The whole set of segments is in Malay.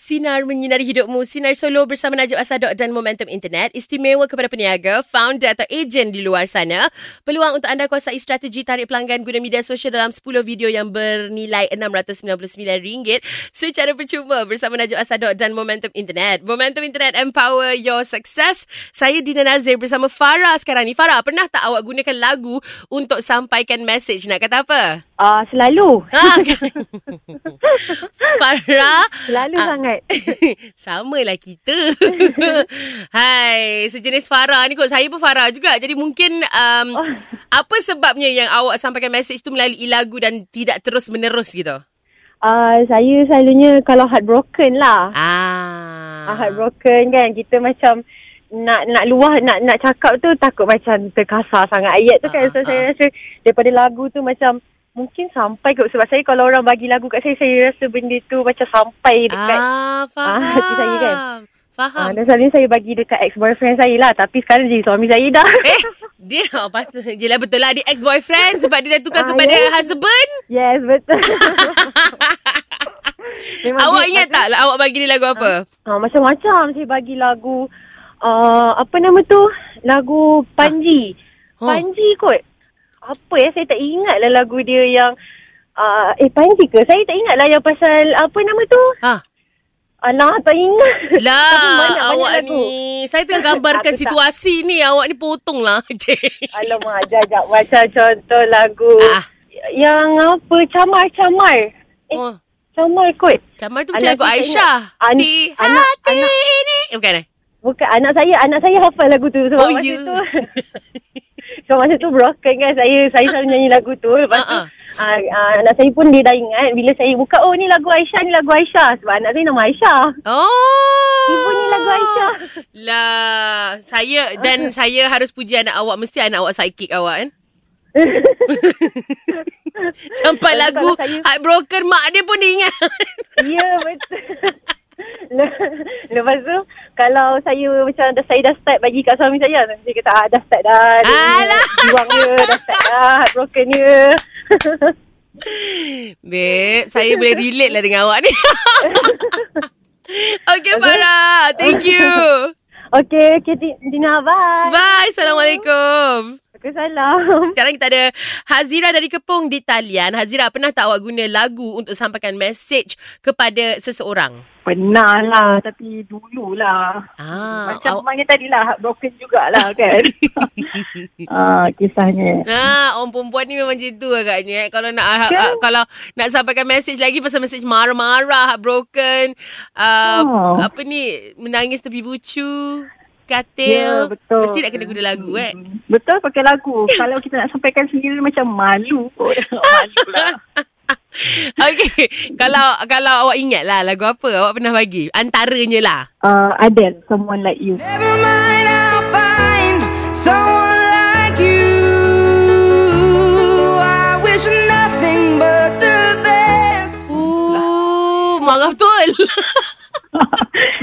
Sinar menyinari hidupmu, Sinar Solo bersama Najib Asadok dan Momentum Internet. Istimewa kepada peniaga, founder atau ejen di luar sana. Peluang untuk anda kuasai strategi tarik pelanggan guna media sosial dalam 10 video yang bernilai RM699 secara percuma bersama Najib Asadok dan Momentum Internet. Momentum Internet empower your success. Saya Dina Nazir bersama Farah sekarang ni. Farah, pernah tak awak gunakan lagu untuk sampaikan message? Nak kata apa? Ah, selalu. Ha, Farah. Selalu Ah. sangat. Sama lah kita. Hai, sejenis Farah ni kot. Saya pun Farah juga. Jadi mungkin um, Oh. apa sebabnya yang awak sampaikan message tu melalui lagu dan tidak terus menerus gitu? Ah, saya selalunya kalau heartbroken lah. Ah. Ah, heartbroken kan kita macam nak nak luah nak nak cakap tu takut macam terkasar sangat ayat tu kan. Ah, So ah, saya rasa daripada lagu tu macam mungkin sampai kot sebab saya kalau orang bagi lagu kat saya saya rasa benda tu macam sampai dekat Ah, faham. Ah, hati saya kan. Faham. Ah, dan selalunya saya bagi dekat ex-boyfriend saya lah. Tapi sekarang jadi suami saya dah. Eh, dia oh, patut. Yelah betul lah dia ex-boyfriend sebab dia dah tukar Ah, kepada yes. husband. yes, betul. Memang awak ingat tak lah awak bagi dia lagu apa? Ah, macam-macam saya bagi lagu uh, apa nama tu? Lagu Panji. Oh. Panji kot. Apa ya saya tak ingat lah lagu dia yang uh, eh Panji ke? Saya tak ingat lah yang pasal apa nama tu? Ha. Alah tak ingat. Lah, banyak-banyak awak lagu. ni. Saya tengah gambarkan Aku tak- situasi ni. Awak ni potong lah. Alamak, jajak macam contoh lagu Ah. yang apa? Camar-camar. Eh, oh, camar kot. camar tu macam lagu Aisyah. An- Di anak- hati anak- ini. Eh, bukan eh? Bukan anak saya, anak saya hafal lagu tu sebab Oh, masa ya. tu So masa tu broken kan saya saya selalu nyanyi lagu tu lepas tu Ha, uh, uh, anak saya pun dia dah ingat bila saya buka oh ni lagu Aisyah ni lagu Aisyah sebab anak saya nama Aisyah. Oh. Ibu ni lagu Aisyah. Lah, saya dan saya harus puji anak awak. Mesti anak awak sidekick awak kan? Sampai Tapi lagu saya- Heartbroken mak dia pun dia ingat. Ya betul. Le- Lepas tu kalau saya macam dah, saya dah start bagi kat suami saya Saya kata ah, dah start dah Dia Alah. Jiwang dia dah start dah Heartbroken dia Babe, saya boleh relate lah dengan awak ni. okay, Farah. Thank you. Okay, okay Di- Dina bye Bye. Assalamualaikum. Waalaikumsalam Sekarang kita ada Hazira dari Kepung di talian. Hazira, pernah tak awak guna lagu untuk sampaikan message kepada seseorang? Pernah lah Tapi dululah Ah, Macam awak- mana tadi lah Heartbroken jugalah kan ah, Kisahnya Ha, orang perempuan ni memang macam tu agaknya. Eh. Kalau nak ha, ha, kalau nak sampaikan message lagi pasal message marah-marah, heartbroken, uh, Oh. apa ni, menangis tepi bucu, Katil. betul Mesti nak kena guna lagu eh. Betul pakai lagu Kalau kita nak sampaikan sendiri Macam malu kot Malu lah Okay. kalau kalau awak ingat lah lagu apa awak pernah bagi. Antaranya lah. uh, Adele Someone Like You Never mind, I'll find someone like you. I wish nothing but the best. Ooh, marah betul.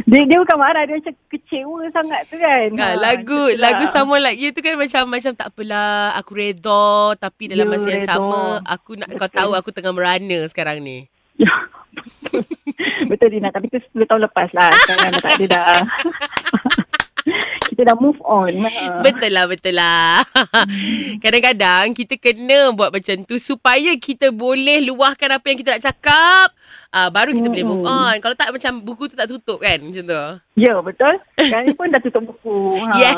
Dia, dia bukan marah Dia macam kecewa sangat tu kan Ha, lagu itulah. lagu Someone Like You tu kan macam macam tak apalah aku redha tapi dalam masa yang sama aku nak kau Betul. tahu aku tengah merana sekarang ni. Ya, Betul Dina Tapi tu 10 tahun lepas lah Sekarang dah tak ada dah Kita dah move on Ha. Betul lah, betul lah. Kadang-kadang kita kena buat macam tu supaya kita boleh luahkan apa yang kita nak cakap. Uh, baru kita boleh move on. Kalau tak macam buku tu tak tutup kan macam tu. Ya betul Sekarang pun dah tutup buku ha. Yes.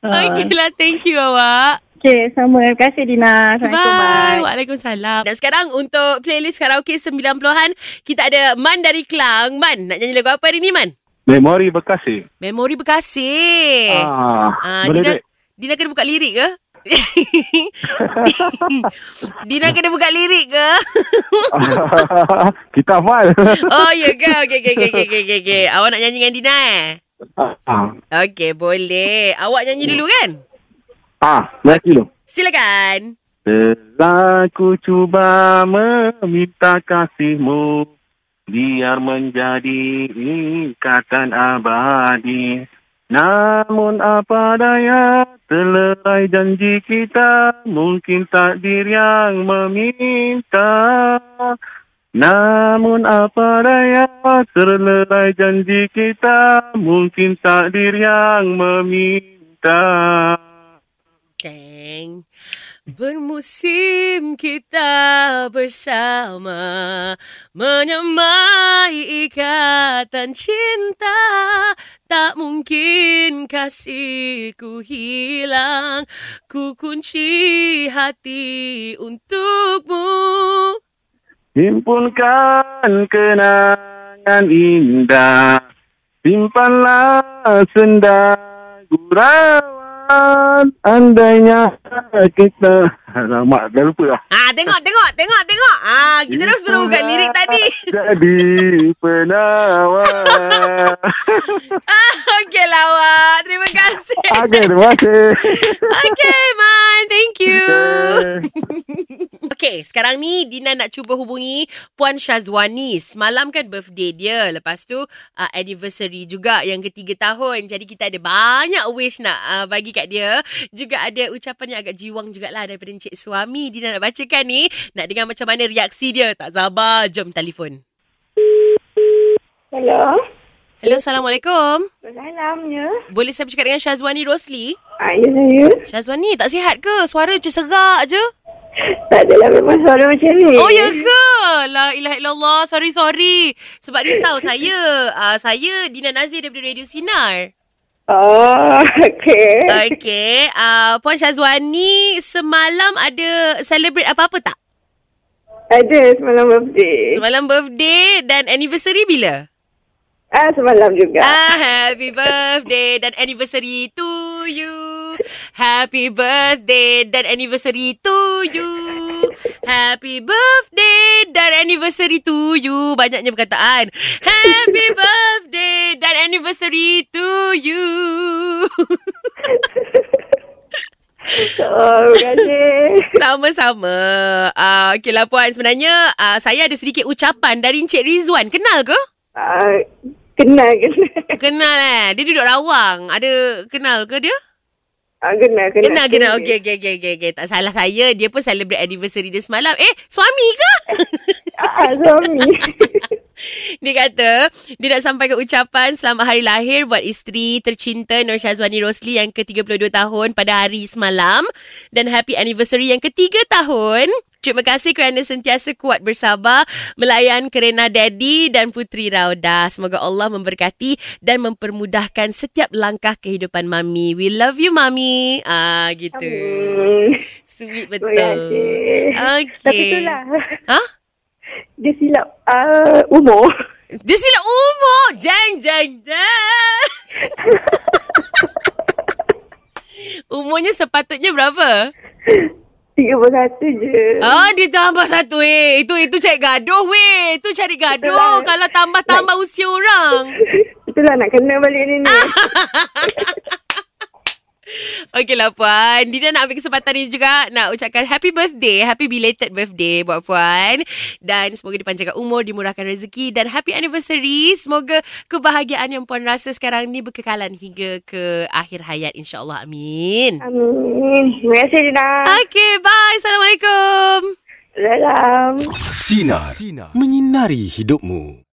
Ha. Okay lah, thank you awak. Okay sama Terima kasih Dina Assalamualaikum Bye. Waalaikumsalam. Dan sekarang untuk playlist karaoke 90-an, kita ada Man dari Kelang. Man, nak nyanyi lagu apa hari ni Man? Memori Bekasi. Memori Bekasi. Ah, Ah, Dina? Dina kena buka lirik ke? Dina kena buka lirik ke? Kita hafal. Oh, ya ke? Okey, okey, okey, okey, okey, okey. Awak nak nyanyi dengan Dina eh? ah, Okey, boleh. Awak nyanyi dulu kan? ah, lagi tu. Silakan. Telah ku cuba meminta kasihmu biar menjadi ikatan abadi. Namun apa daya terlerai janji kita mungkin takdir yang meminta Namun apa daya terlerai janji kita mungkin takdir yang meminta. Keng. Bermusim kita bersama Menyamai ikatan cinta. Tak mungkin kasihku hilang Ku kunci hati untukmu. Himpunkan kenangan indah Simpanlah senda gurauan. Andainya kita Alamak dah lupa lah Ah tengok tengok tengok tengok. Ah kita dah suruh bukan lirik tadi. Jadi penawar Ah okey lah. Terima kasih. Okey terima kasih Okay, Man. Thank you. Okay. Okay, sekarang ni Dina nak cuba hubungi Puan Syazwani. Semalam kan birthday dia. Lepas tu uh, anniversary juga yang ketiga tahun. Jadi kita ada banyak wish nak uh, bagi kat dia. Juga ada ucapan yang agak jiwang jugalah daripada Encik Suami. Dina nak bacakan ni. Nak dengar macam mana reaksi dia. Tak sabar. Jom telefon. Hello. Hello, Assalamualaikum. Salamnya. Boleh saya bercakap dengan Syazwani Rosli? Ah, ya saya. Syazwani, tak sihat ke? Suara macam serak je. Tak adalah memang suara macam ni. Oh ya ke? La ilaha illallah. Sorry sorry. Sebab risau saya. Uh, saya Dina Nazir daripada Radio Sinar. Oh, okey. Okay. Uh, Puan Syazwani semalam ada celebrate apa-apa tak? Ada semalam birthday. Semalam birthday dan anniversary bila? Ah, semalam juga. Ah, happy birthday dan anniversary to you. Happy birthday dan anniversary to you. Happy birthday dan anniversary to you. Banyaknya perkataan. Happy birthday dan anniversary to you. Oh, terima kasih. Sama-sama. Uh, okay lah Puan. Sebenarnya uh, saya ada sedikit ucapan dari Encik Rizwan. Kenal ke? Ah, kenal, kenal. Kenal eh. Dia duduk rawang. Ada kenal ke dia? Ah, kenal, kenal. Kenal, kenal. Okey, okey, okey, okey. Okay. Tak salah saya. Dia pun celebrate anniversary dia semalam. Eh, suami ke? Ah, suami. dia kata, dia nak sampaikan ucapan selamat hari lahir buat isteri tercinta Nur Syazwani Rosli yang ke-32 tahun pada hari semalam. Dan happy anniversary yang ketiga tahun. Terima kasih kerana sentiasa kuat bersabar melayan kerana Daddy dan Putri Rauda. Semoga Allah memberkati dan mempermudahkan setiap langkah kehidupan Mami. We love you, Mami. Ah, gitu. Hmm, Sweet betul. kasih. Okay. Tapi itulah. Ha? Dia silap uh, umur. Dia silap umur. Jeng, jeng, jeng. Umurnya sepatutnya berapa? 31 je. Ah, dia tambah satu eh. Itu itu cari gaduh weh. Itu cari gaduh Itulah. kalau tambah-tambah usia orang. Itulah nak kena balik ni ni. Okeylah Puan. Dina nak ambil kesempatan ni juga nak ucapkan happy birthday. Happy belated birthday buat Puan. Dan semoga dipanjangkan umur, dimurahkan rezeki dan happy anniversary. Semoga kebahagiaan yang Puan rasa sekarang ni berkekalan hingga ke akhir hayat insyaAllah. Amin. Amin. Terima kasih Dina. Okay, bye. Assalamualaikum. Salam. Sinar. Menyinari hidupmu.